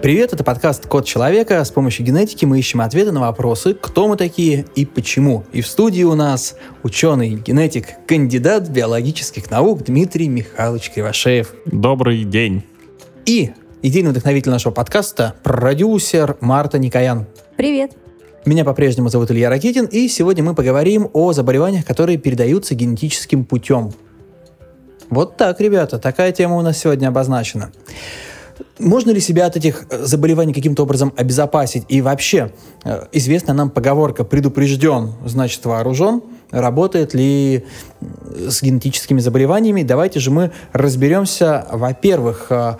Привет, это подкаст «Код человека». С помощью генетики мы ищем ответы на вопросы, кто мы такие и почему. И в студии у нас ученый, генетик, кандидат биологических наук Дмитрий Михайлович Кривошеев. Добрый день. И идейный вдохновитель нашего подкаста, продюсер Марта Никоян. Привет. Меня по-прежнему зовут Илья Ракитин, и сегодня мы поговорим о заболеваниях, которые передаются генетическим путем. Вот так, ребята, такая тема у нас сегодня обозначена. Можно ли себя от этих э, заболеваний каким-то образом обезопасить? И вообще, э, известна нам поговорка «предупрежден, значит вооружен». Работает ли с генетическими заболеваниями? Давайте же мы разберемся, во-первых, э,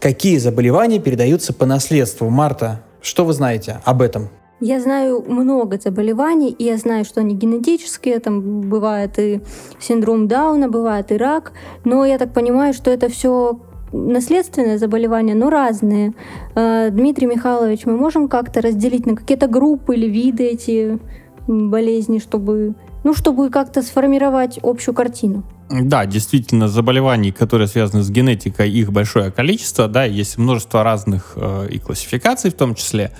какие заболевания передаются по наследству. Марта, что вы знаете об этом? Я знаю много заболеваний, и я знаю, что они генетические, там бывает и синдром Дауна, бывает и рак, но я так понимаю, что это все наследственные заболевания, но разные. Э, Дмитрий Михайлович, мы можем как-то разделить на какие-то группы или виды эти болезни, чтобы, ну, чтобы как-то сформировать общую картину? Да, действительно, заболеваний, которые связаны с генетикой, их большое количество, да, есть множество разных э, и классификаций в том числе.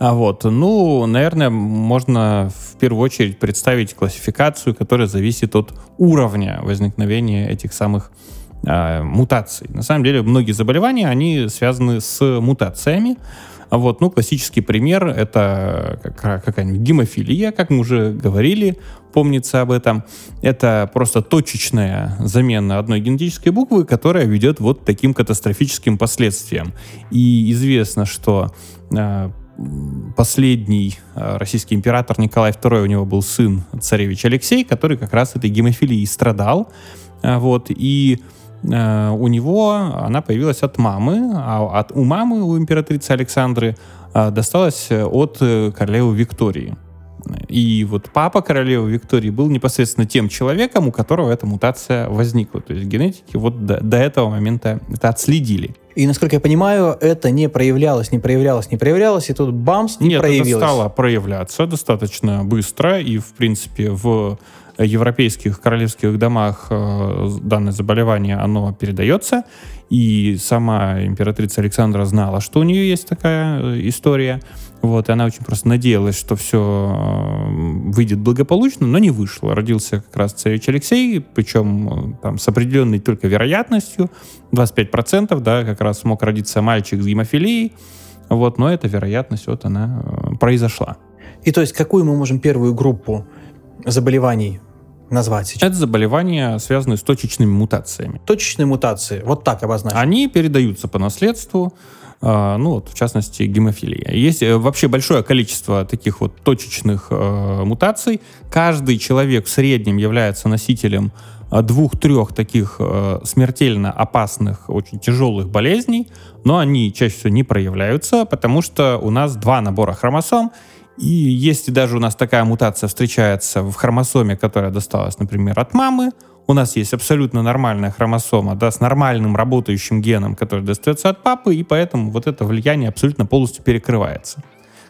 А вот, ну, наверное, можно в первую очередь представить классификацию, которая зависит от уровня возникновения этих самых э, мутаций. На самом деле многие заболевания, они связаны с мутациями. Вот, ну, классический пример — это какая-нибудь гемофилия, как мы уже говорили, помнится об этом. Это просто точечная замена одной генетической буквы, которая ведет вот таким катастрофическим последствиям. И известно, что э, последний российский император Николай II, у него был сын царевич Алексей, который как раз этой гемофилией страдал. Вот, и Э, у него она появилась от мамы, а от, у мамы, у императрицы Александры, э, досталась от э, королевы Виктории. И вот папа королевы Виктории был непосредственно тем человеком, у которого эта мутация возникла. То есть генетики вот до, до этого момента это отследили. И, насколько я понимаю, это не проявлялось, не проявлялось, не проявлялось, и тут бамс, и Нет, проявилось. это стало проявляться достаточно быстро, и, в принципе, в европейских королевских домах э, данное заболевание, оно передается, и сама императрица Александра знала, что у нее есть такая э, история, вот, и она очень просто надеялась, что все э, выйдет благополучно, но не вышло. Родился как раз царевич Алексей, причем там с определенной только вероятностью, 25%, да, как раз мог родиться мальчик с гемофилией, вот, но эта вероятность, вот она произошла. И то есть какую мы можем первую группу заболеваний назвать сейчас? Это заболевания, связанные с точечными мутациями. Точечные мутации, вот так обозначить. Они передаются по наследству, э, ну вот, в частности, гемофилия. Есть э, вообще большое количество таких вот точечных э, мутаций. Каждый человек в среднем является носителем э, двух-трех таких э, смертельно опасных, очень тяжелых болезней, но они чаще всего не проявляются, потому что у нас два набора хромосом, и если даже у нас такая мутация встречается в хромосоме, которая досталась, например, от мамы, у нас есть абсолютно нормальная хромосома, да, с нормальным работающим геном, который достается от папы, и поэтому вот это влияние абсолютно полностью перекрывается.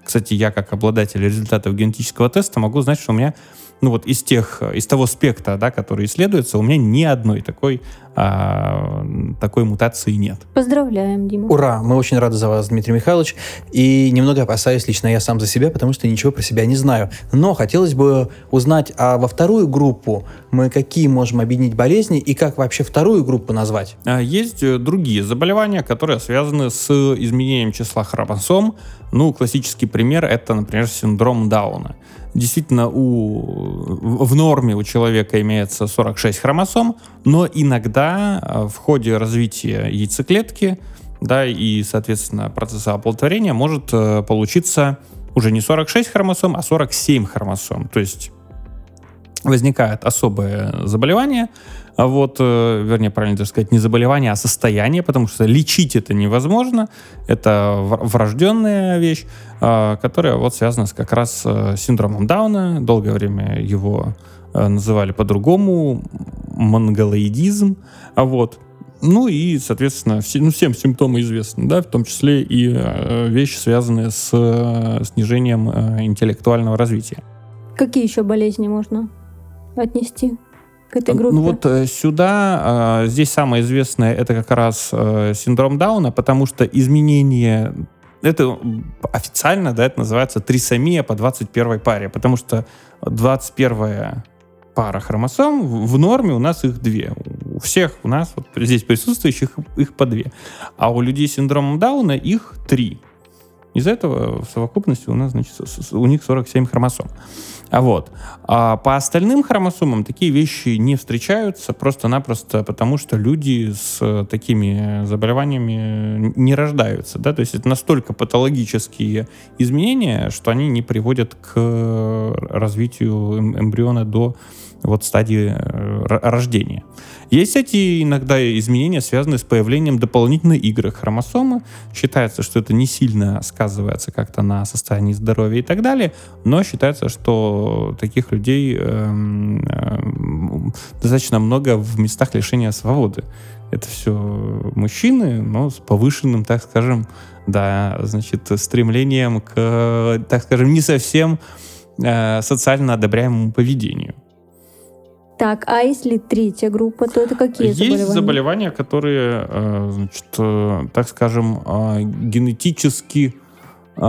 Кстати, я как обладатель результатов генетического теста могу знать, что у меня ну вот из тех, из того спектра, да, который исследуется, у меня ни одной такой, а, такой мутации нет. Поздравляем, Дима. Ура! Мы очень рады за вас, Дмитрий Михайлович. И немного опасаюсь лично я сам за себя, потому что ничего про себя не знаю. Но хотелось бы узнать, а во вторую группу мы какие можем объединить болезни и как вообще вторую группу назвать? А, есть э, другие заболевания, которые связаны с изменением числа хромосом. Ну, классический пример это, например, синдром Дауна действительно у, в норме у человека имеется 46 хромосом, но иногда э, в ходе развития яйцеклетки да, и, соответственно, процесса оплодотворения может э, получиться уже не 46 хромосом, а 47 хромосом. То есть возникает особое заболевание, а вот, э, вернее, правильно даже сказать, не заболевание, а состояние, потому что лечить это невозможно, это врожденная вещь, а, которая вот связана с как раз э, синдромом Дауна, долгое время его э, называли по-другому, монголоидизм, а вот, ну и, соответственно, все, ну, всем симптомы известны, да, в том числе и э, вещи, связанные с э, снижением э, интеллектуального развития. Какие еще болезни можно отнести? К этой группе? Ну вот э, сюда, э, здесь самое известное, это как раз э, синдром Дауна, потому что изменение это официально, да, это называется трисомия по 21 паре, потому что 21 пара хромосом, в норме у нас их две. У всех у нас, вот здесь присутствующих, их по две. А у людей с синдромом Дауна их три. Из этого в совокупности у нас, значит, у них 47 хромосом. А вот. А по остальным хромосомам такие вещи не встречаются просто-напросто потому, что люди с такими заболеваниями не рождаются. Да? То есть это настолько патологические изменения, что они не приводят к развитию эм, эмбриона до вот стадии э, рождения. Есть эти иногда изменения, связанные с появлением дополнительной игры хромосомы. Считается, что это не сильно сказывается как-то на состоянии здоровья и так далее, но считается, что таких людей э, э, достаточно много в местах лишения свободы. Это все мужчины, но с повышенным, так скажем, да, значит, стремлением к, так скажем, не совсем э, социально одобряемому поведению. Так, а если третья группа, то это какие Есть заболевания? Есть заболевания, которые, э, значит, э, так скажем, э, генетически люди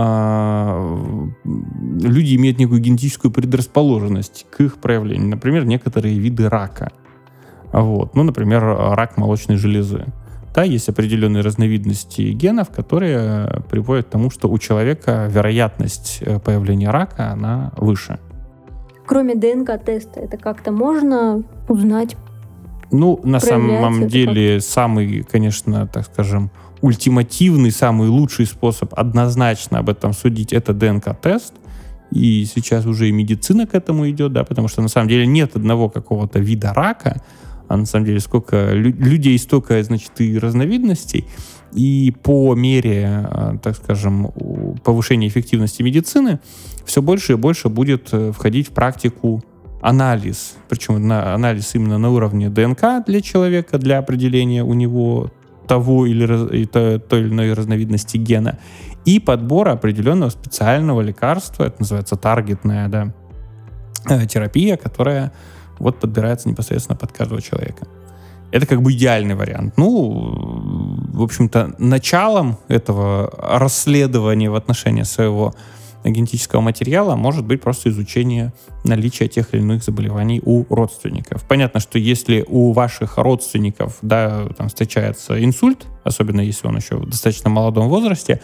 имеют некую генетическую предрасположенность к их проявлению. Например, некоторые виды рака. Вот. Ну, например, рак молочной железы. Да, есть определенные разновидности генов, которые приводят к тому, что у человека вероятность появления рака, она выше. Кроме ДНК-теста, это как-то можно узнать? Ну, на самом деле, самый, конечно, так скажем, ультимативный, самый лучший способ однозначно об этом судить, это ДНК-тест. И сейчас уже и медицина к этому идет, да, потому что на самом деле нет одного какого-то вида рака, а на самом деле сколько людей, столько, значит, и разновидностей. И по мере, э, так скажем, повышения эффективности медицины все больше и больше будет э, входить в практику анализ, причем на анализ именно на уровне ДНК для человека, для определения у него того или той, той или иной разновидности гена, и подбора определенного специального лекарства, это называется таргетная да, э, терапия, которая вот подбирается непосредственно под каждого человека. Это как бы идеальный вариант. Ну, в общем-то, началом этого расследования в отношении своего генетического материала может быть просто изучение наличия тех или иных заболеваний у родственников. Понятно, что если у ваших родственников да, там встречается инсульт, особенно если он еще в достаточно молодом возрасте,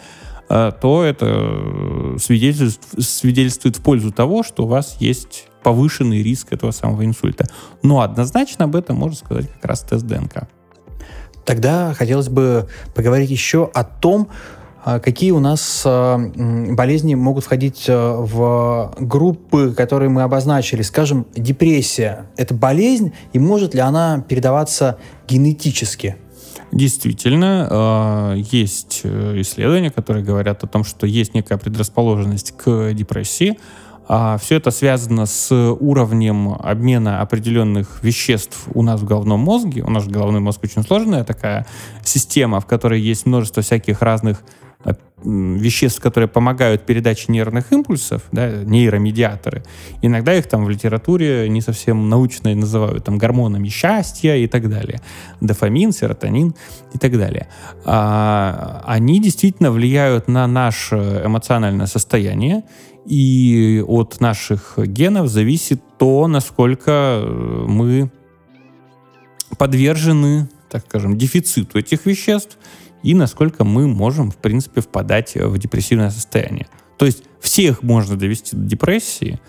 э, то это свидетельствует, свидетельствует в пользу того, что у вас есть повышенный риск этого самого инсульта. Но однозначно об этом можно сказать как раз тест ДНК. Тогда хотелось бы поговорить еще о том, а, какие у нас а, болезни могут входить а, в группы, которые мы обозначили. Скажем, депрессия – это болезнь, и может ли она передаваться генетически? Действительно, есть э, исследования, которые говорят о том, что есть некая предрасположенность к депрессии. Все это связано с уровнем обмена определенных веществ у нас в головном мозге. У нас головной мозг очень сложная такая система, в которой есть множество всяких разных веществ, которые помогают передаче нервных импульсов, да, нейромедиаторы. Иногда их там в литературе не совсем научно называют там гормонами счастья и так далее. Дофамин, серотонин и так далее. А, они действительно влияют на наше эмоциональное состояние, и от наших генов зависит то, насколько э, мы подвержены, так скажем, дефициту этих веществ и насколько мы можем, в принципе, впадать в депрессивное состояние. То есть всех можно довести до депрессии,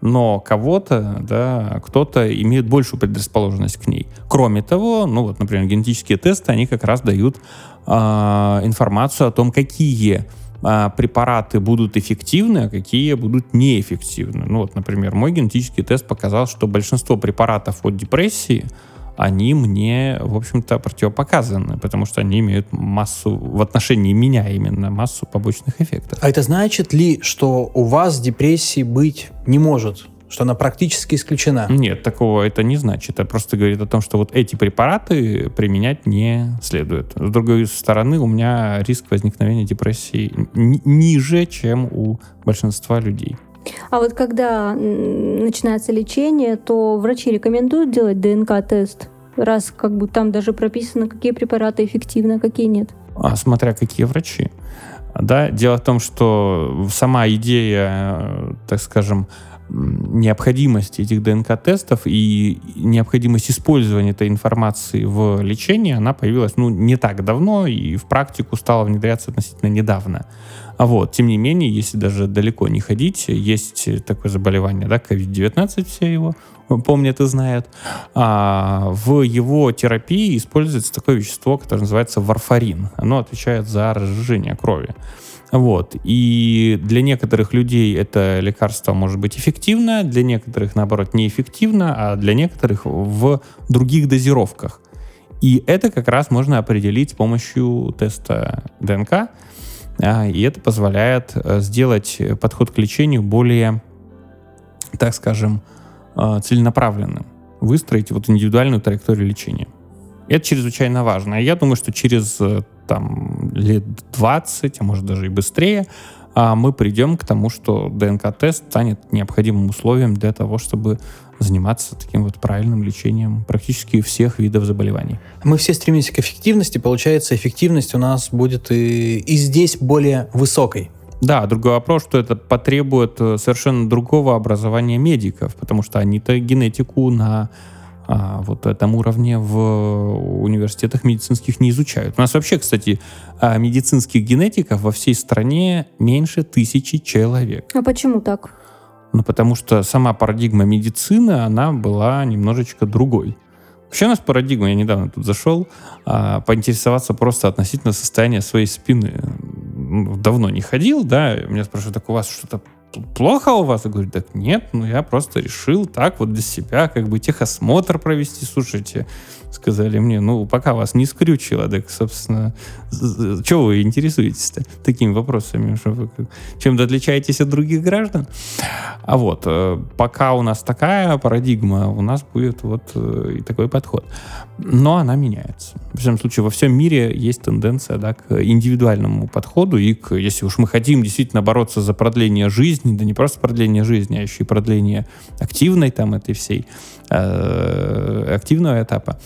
но кого-то, да, кто-то имеет большую предрасположенность к ней. Кроме того, ну вот, например, генетические тесты, они как раз дают э, информацию о том, какие э, препараты будут эффективны, а какие будут неэффективны. Ну вот, например, мой генетический тест показал, что большинство препаратов от депрессии они мне, в общем-то, противопоказаны, потому что они имеют массу, в отношении меня именно, массу побочных эффектов. А это значит ли, что у вас депрессии быть не может? Что она практически исключена. Нет, такого это не значит. Это просто говорит о том, что вот эти препараты применять не следует. С другой стороны, у меня риск возникновения депрессии ниже, чем у большинства людей. А вот когда начинается лечение, то врачи рекомендуют делать ДНК-тест, раз как бы там даже прописано, какие препараты эффективны, а какие нет. А смотря какие врачи. Да, дело в том, что сама идея, э, так скажем, необходимости этих ДНК-тестов и необходимость использования этой информации в лечении, она появилась ну, не так давно и в практику стала внедряться относительно недавно. А вот, тем не менее, если даже далеко не ходить, есть такое заболевание, да, COVID-19, все его помнят и знают. А, в его терапии используется такое вещество, которое называется варфарин. Оно отвечает за разжижение крови. Вот. И для некоторых людей это лекарство может быть эффективно, для некоторых, наоборот, неэффективно, а для некоторых в других дозировках. И это как раз можно определить с помощью теста ДНК. А, и это позволяет э, сделать подход к лечению более, так скажем, э, целенаправленным. Выстроить вот индивидуальную траекторию лечения. Это чрезвычайно важно. Я думаю, что через э, там, лет 20, а может даже и быстрее, а мы придем к тому, что ДНК-тест станет необходимым условием для того, чтобы заниматься таким вот правильным лечением практически всех видов заболеваний. Мы все стремимся к эффективности, получается, эффективность у нас будет и, и здесь более высокой. Да, другой вопрос, что это потребует э, совершенно другого образования медиков, потому что они-то генетику на а, вот этом уровне в университетах медицинских не изучают. У нас вообще, кстати, а, медицинских генетиков во всей стране меньше тысячи человек. А почему так? Ну, потому что сама парадигма медицины, она была немножечко другой. Вообще у нас парадигма, я недавно тут зашел, а, поинтересоваться просто относительно состояния своей спины. Давно не ходил, да, меня спрашивают, так у вас что-то плохо у вас? Я говорю, так нет, ну я просто решил так вот для себя как бы техосмотр провести. Слушайте, сказали мне, ну пока вас не скрючило, так, собственно, чего вы интересуетесь-то такими вопросами? Что вы чем-то отличаетесь от других граждан? А вот, э, пока у нас такая парадигма, у нас будет вот э, и такой подход. Но она меняется. В всяком случае, во всем мире есть тенденция да, к индивидуальному подходу и к, если уж мы хотим действительно бороться за продление жизни, да не просто продление жизни, а еще и продление активной там этой всей, э, активного этапа,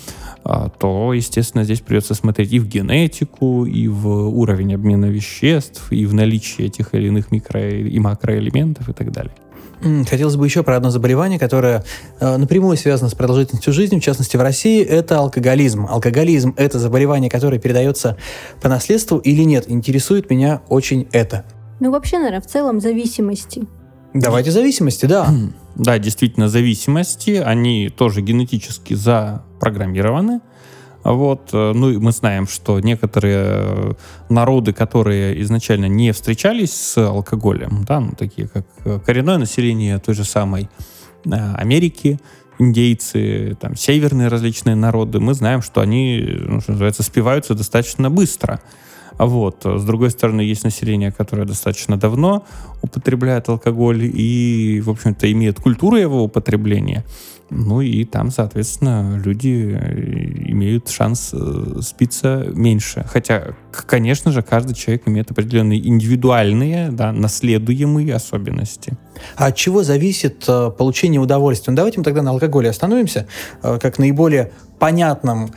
э, то, естественно, здесь придется смотреть и в генетику, и в уровень обмена веществ, и в наличие этих или иных микро- и макроэлементов и так далее. Хотелось бы еще про одно заболевание, которое э, напрямую связано с продолжительностью жизни, в частности в России, это алкоголизм. Алкоголизм – это заболевание, которое передается по наследству или нет? Интересует меня очень это. Ну, вообще, наверное, в целом зависимости. Давайте зависимости, да. Да, действительно, зависимости, они тоже генетически запрограммированы. Вот, э, ну и мы знаем, что некоторые э, народы, которые изначально не встречались с алкоголем, да, ну, такие как э, коренное население той же самой Америки, индейцы, там, северные различные народы, мы знаем, что они, ну, что называется, спиваются достаточно быстро. А вот, с другой стороны, есть население, которое достаточно давно употребляет алкоголь и, в общем-то, имеет культуру его употребления. Ну и там, соответственно, люди э, имеют шанс э, спиться меньше. Хотя, конечно же, каждый человек имеет определенные индивидуальные, да, наследуемые особенности. А от чего зависит э, получение удовольствия? Ну, давайте мы тогда на алкоголе остановимся, э, как наиболее понятном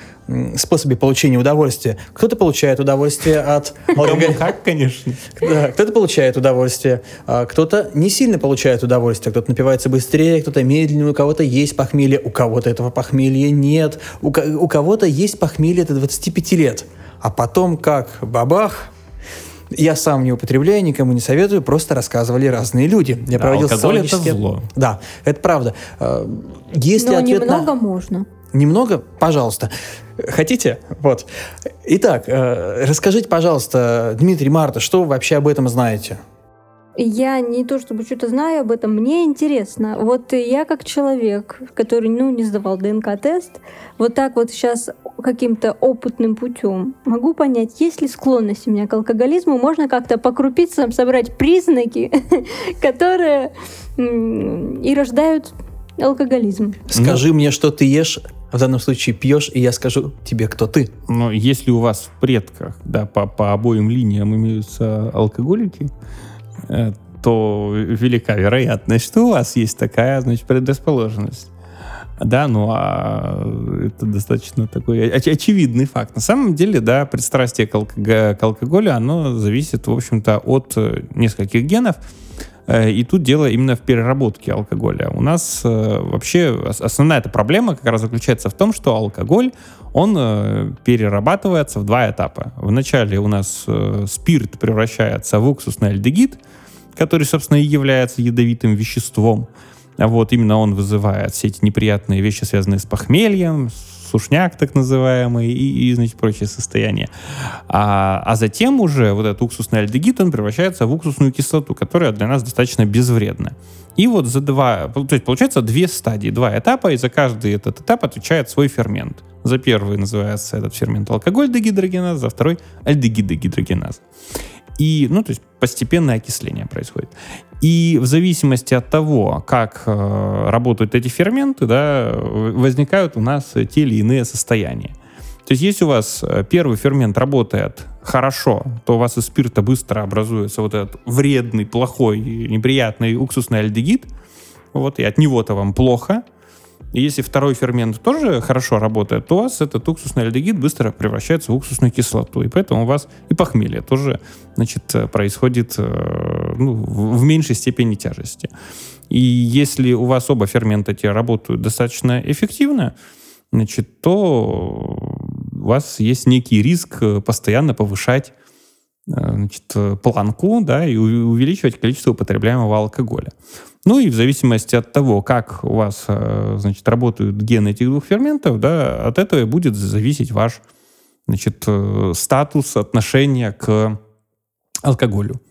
способе получения удовольствия. Кто-то получает удовольствие от алкоголя. как, конечно. Да, кто-то получает удовольствие, а кто-то не сильно получает удовольствие. Кто-то напивается быстрее, кто-то медленнее, у кого-то есть похмелье, у кого-то этого похмелья нет, у, у кого-то есть похмелье до 25 лет. А потом как бабах, я сам не употребляю, никому не советую, просто рассказывали разные люди. Я да, проводил алкоголь это зло. Да, это правда. А, если Но ответ немного на... можно. Немного? Пожалуйста. Хотите? Вот. Итак, э, расскажите, пожалуйста, Дмитрий, Марта, что вы вообще об этом знаете? Я не то чтобы что-то знаю об этом, мне интересно. Вот я как человек, который, ну, не сдавал ДНК-тест, вот так вот сейчас каким-то опытным путем могу понять, есть ли склонность у меня к алкоголизму, можно как-то по крупицам собрать признаки, которые и рождают алкоголизм. Скажи ну, мне, что ты ешь, в данном случае пьешь, и я скажу тебе, кто ты. Но если у вас в предках, да, по, по обоим линиям имеются алкоголики, Э, то велика вероятность, что у вас есть такая, значит, предрасположенность. Да, ну а это достаточно такой оч- очевидный факт. На самом деле, да, пристрастие к, алког- к алкоголю, оно зависит, в общем-то, от э, нескольких генов. Э, и тут дело именно в переработке алкоголя. У нас э, вообще основная эта проблема как раз заключается в том, что алкоголь, он э, перерабатывается в два этапа. Вначале у нас спирт превращается в уксусный альдегид, который, собственно, и является ядовитым веществом. Вот именно он вызывает все эти неприятные вещи, связанные с похмельем, сушняк так называемый и, и значит, прочие состояния. А, а затем уже вот этот уксусный альдегид, он превращается в уксусную кислоту, которая для нас достаточно безвредна. И вот за два, то есть получается две стадии, два этапа, и за каждый этот этап отвечает свой фермент. За первый называется этот фермент алкоголь-дегидрогеназ, за второй альдегид-дегидрогеназ. И, ну, то есть постепенное окисление происходит. И в зависимости от того, как э, работают эти ферменты, да, возникают у нас те или иные состояния. То есть если у вас э, первый фермент работает хорошо, то у вас из спирта быстро образуется вот этот вредный, плохой, неприятный уксусный альдегид, вот, и от него-то вам плохо, и если второй фермент тоже хорошо работает, то у вас этот уксусный альдегид быстро превращается в уксусную кислоту. И поэтому у вас и похмелье тоже значит, происходит э, ну, в меньшей степени тяжести. И если у вас оба фермента эти работают достаточно эффективно, значит, то у вас есть некий риск э, постоянно повышать э, значит, планку да, и увеличивать количество употребляемого алкоголя. Ну и в зависимости от того, как у вас э, значит, работают гены этих двух ферментов, да, от этого будет зависеть ваш значит, э, статус, отношение к алкоголю.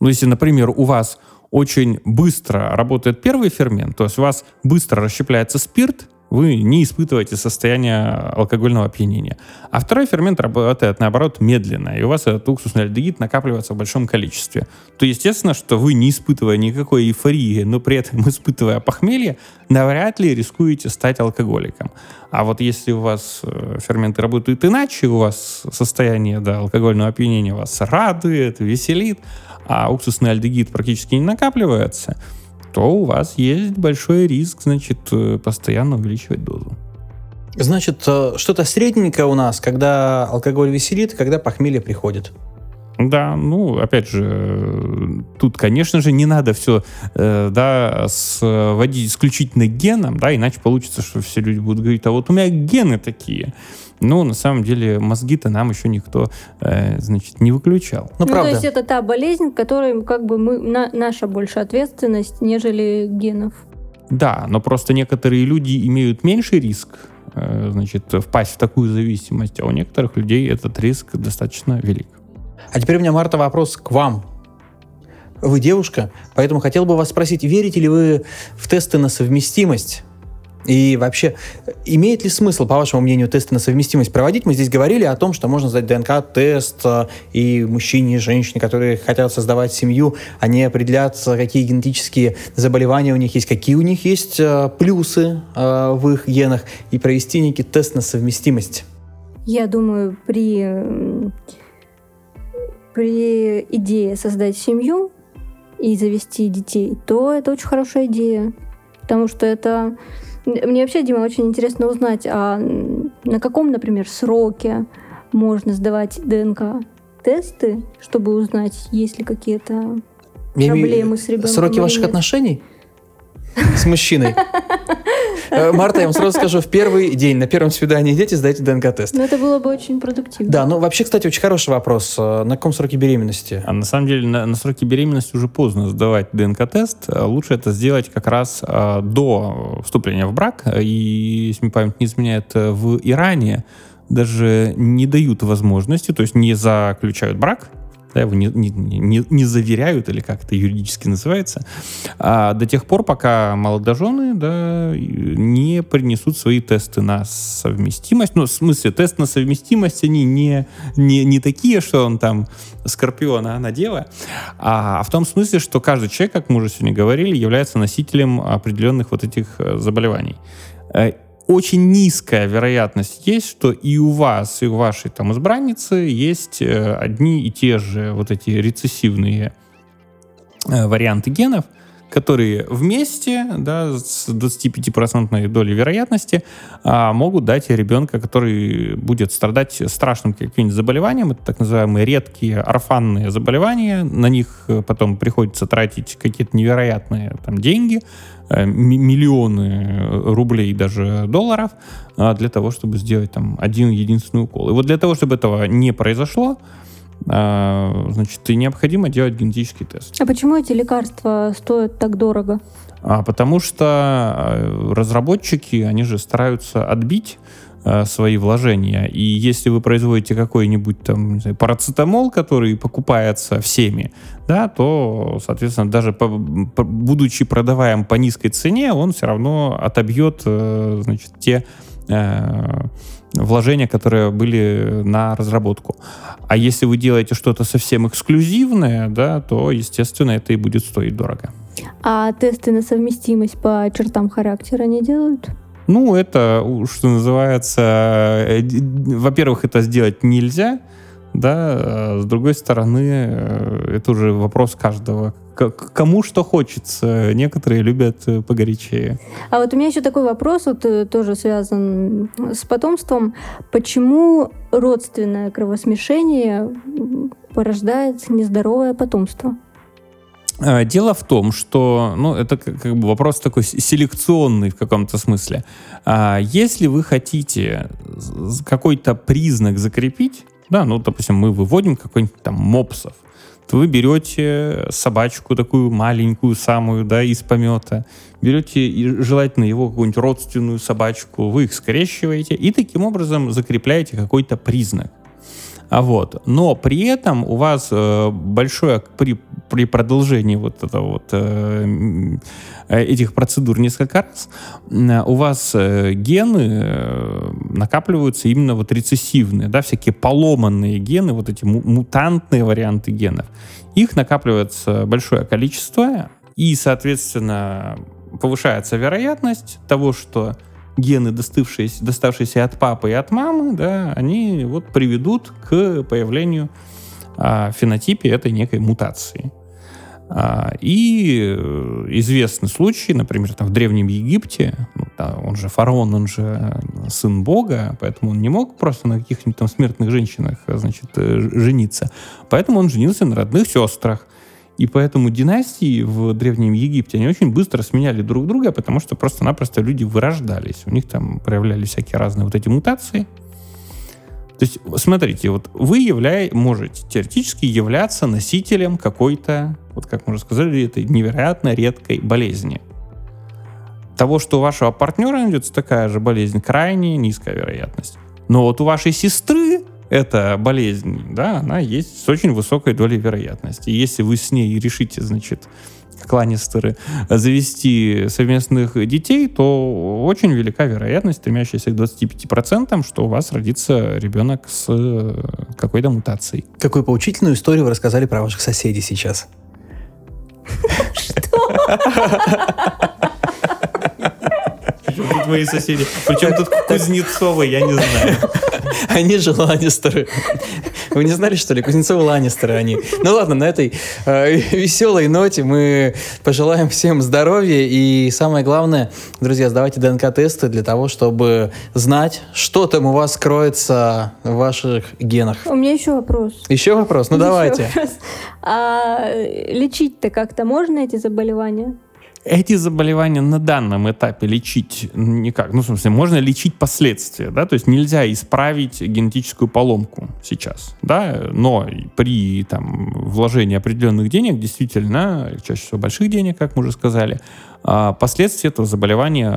Ну, если, например, у вас очень быстро работает первый фермент, то есть у вас быстро расщепляется спирт, вы не испытываете состояние алкогольного опьянения. А второй фермент работает, наоборот, медленно, и у вас этот уксусный альдегид накапливается в большом количестве. То естественно, что вы, не испытывая никакой эйфории, но при этом испытывая похмелье, навряд ли рискуете стать алкоголиком. А вот если у вас э, ферменты работают иначе, у вас состояние да, алкогольного опьянения вас радует, веселит, а уксусный альдегид практически не накапливается – то у вас есть большой риск, значит, э, постоянно увеличивать дозу. Значит, э, что-то средненькое у нас, когда алкоголь веселит, когда похмелье приходит. Да, ну, опять же, тут, конечно же, не надо все, э, да, сводить исключительно геном, да, иначе получится, что все люди будут говорить, а вот у меня гены такие. Но на самом деле мозги-то нам еще никто, э, значит, не выключал. Ну, ну правда. то есть это та болезнь, которой как бы мы, на, наша больше ответственность, нежели генов. Да, но просто некоторые люди имеют меньший риск, э, значит, впасть в такую зависимость, а у некоторых людей этот риск достаточно велик. А теперь у меня, Марта, вопрос к вам. Вы девушка, поэтому хотел бы вас спросить, верите ли вы в тесты на совместимость? И вообще, имеет ли смысл, по вашему мнению, тесты на совместимость проводить? Мы здесь говорили о том, что можно сдать ДНК-тест, э, и мужчине, и женщине, которые хотят создавать семью, они определят, какие генетические заболевания у них есть, какие у них есть э, плюсы э, в их генах, и провести некий тест на совместимость. Я думаю, при, при идее создать семью и завести детей, то это очень хорошая идея. Потому что это мне вообще, Дима, очень интересно узнать, а на каком, например, сроке можно сдавать ДНК-тесты, чтобы узнать, есть ли какие-то проблемы с ребенком? Сроки ваших отношений? С мужчиной? Э, Марта, я вам сразу скажу, в первый день, на первом свидании дети сдайте ДНК-тест. Ну, это было бы очень продуктивно. Да, ну, вообще, кстати, очень хороший вопрос. Э, на каком сроке беременности? А на самом деле, на, на сроке беременности уже поздно сдавать ДНК-тест. Э, лучше это сделать как раз а, до вступления в брак. И, если мне память не изменяет, в Иране даже не дают возможности, то есть не заключают брак, да, его не, не, не, не заверяют, или как это юридически называется, а до тех пор, пока молодожены да, не принесут свои тесты на совместимость. Ну, в смысле, тест на совместимость, они не, не, не такие, что он там скорпион, а она дева, а в том смысле, что каждый человек, как мы уже сегодня говорили, является носителем определенных вот этих э, заболеваний э, очень низкая вероятность есть, что и у вас, и у вашей там избранницы есть э, одни и те же вот эти рецессивные э, варианты генов, которые вместе, да, с 25% долей вероятности а, могут дать ребенка, который будет страдать страшным каким-нибудь заболеванием. Это так называемые редкие орфанные заболевания. На них э, потом приходится тратить какие-то невероятные там, деньги, миллионы рублей, даже долларов, а, для того, чтобы сделать там один единственный укол. И вот для того, чтобы этого не произошло, а, значит, необходимо делать генетический тест. А почему эти лекарства стоят так дорого? А потому что э, разработчики, они же стараются отбить Э, свои вложения. И если вы производите какой-нибудь там знаю, парацетамол, который покупается всеми, да, то, соответственно, даже по, по, будучи продаваем по низкой цене, он все равно отобьет, э, значит, те э, вложения, которые были на разработку. А если вы делаете что-то совсем эксклюзивное, да, то, естественно, это и будет стоить дорого. А тесты на совместимость по чертам характера не делают? Ну, это, что называется, э, во-первых, это сделать нельзя, да, а с другой стороны, э, это уже вопрос каждого. Кому что хочется. Некоторые любят э, погорячее. А вот у меня еще такой вопрос, вот тоже связан с потомством. Почему родственное кровосмешение порождает нездоровое потомство? А, дело в том, что, ну, это как бы вопрос такой селекционный в каком-то смысле. А если вы хотите какой-то признак закрепить, да, ну, допустим, мы выводим какой-нибудь там мопсов, то вы берете собачку такую маленькую самую, да, из помета, берете желательно его какую-нибудь родственную собачку, вы их скрещиваете и таким образом закрепляете какой-то признак. А вот. Но при этом у вас э, большое при, при продолжении вот этого вот э, этих процедур несколько раз у вас э, гены э, накапливаются именно вот рецессивные, да, всякие поломанные гены, вот эти мутантные варианты генов. Их накапливается большое количество, и, соответственно, повышается вероятность того, что гены, доставшиеся, доставшиеся от папы и от мамы, да, они вот приведут к появлению фенотипе этой некой мутации. А, и э, известны случаи, например, там, в Древнем Египте, ну, он же фараон, он же сын бога, поэтому он не мог просто на каких-нибудь там смертных женщинах значит, э, жениться. Поэтому он женился на родных сестрах. И поэтому династии в Древнем Египте, они очень быстро сменяли друг друга, потому что просто-напросто люди вырождались. У них там проявлялись всякие разные вот эти мутации. То есть, смотрите, вот вы являй, можете теоретически являться носителем какой-то, вот как мы уже сказали, этой невероятно редкой болезни. Того, что у вашего партнера найдется такая же болезнь, крайне низкая вероятность. Но вот у вашей сестры эта болезнь, да, она есть с очень высокой долей вероятности. И если вы с ней решите, значит, как Ланнистеры, завести совместных детей, то очень велика вероятность, стремящаяся к 25%, что у вас родится ребенок с э, какой-то мутацией. Какую поучительную историю вы рассказали про ваших соседей сейчас? Что? Причем тут мои соседи? Причем тут Кузнецовы, я не знаю. Они же Ланнистеры. Вы не знали, что ли? Кузнецовы Ланнистеры они. Ну ладно, на этой э, веселой ноте мы пожелаем всем здоровья. И самое главное, друзья, сдавайте ДНК-тесты для того, чтобы знать, что там у вас кроется в ваших генах. У меня еще вопрос. Еще вопрос? Ну давайте. Вопрос. А лечить-то как-то можно эти заболевания? Эти заболевания на данном этапе лечить никак. Ну, в смысле, можно лечить последствия, да, то есть нельзя исправить генетическую поломку сейчас, да, но при там вложении определенных денег, действительно, чаще всего больших денег, как мы уже сказали, а последствия этого заболевания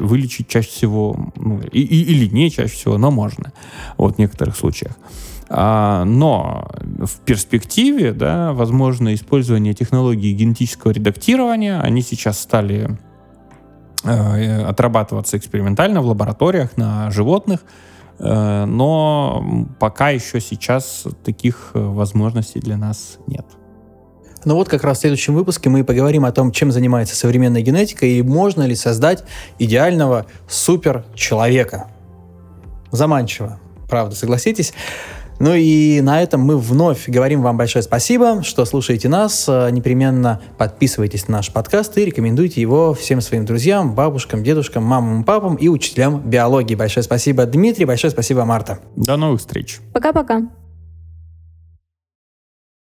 вылечить чаще всего, ну, и, и, или не чаще всего, но можно, вот в некоторых случаях. А, но в перспективе, да, возможно использование технологий генетического редактирования. Они сейчас стали э, отрабатываться экспериментально в лабораториях на животных, э, но пока еще сейчас таких возможностей для нас нет. Ну вот как раз в следующем выпуске мы поговорим о том, чем занимается современная генетика и можно ли создать идеального суперчеловека. Заманчиво, правда, согласитесь. Ну и на этом мы вновь говорим вам большое спасибо, что слушаете нас. Э, непременно подписывайтесь на наш подкаст и рекомендуйте его всем своим друзьям, бабушкам, дедушкам, мамам, папам и учителям биологии. Большое спасибо, Дмитрий, большое спасибо, Марта. До новых встреч. Пока-пока.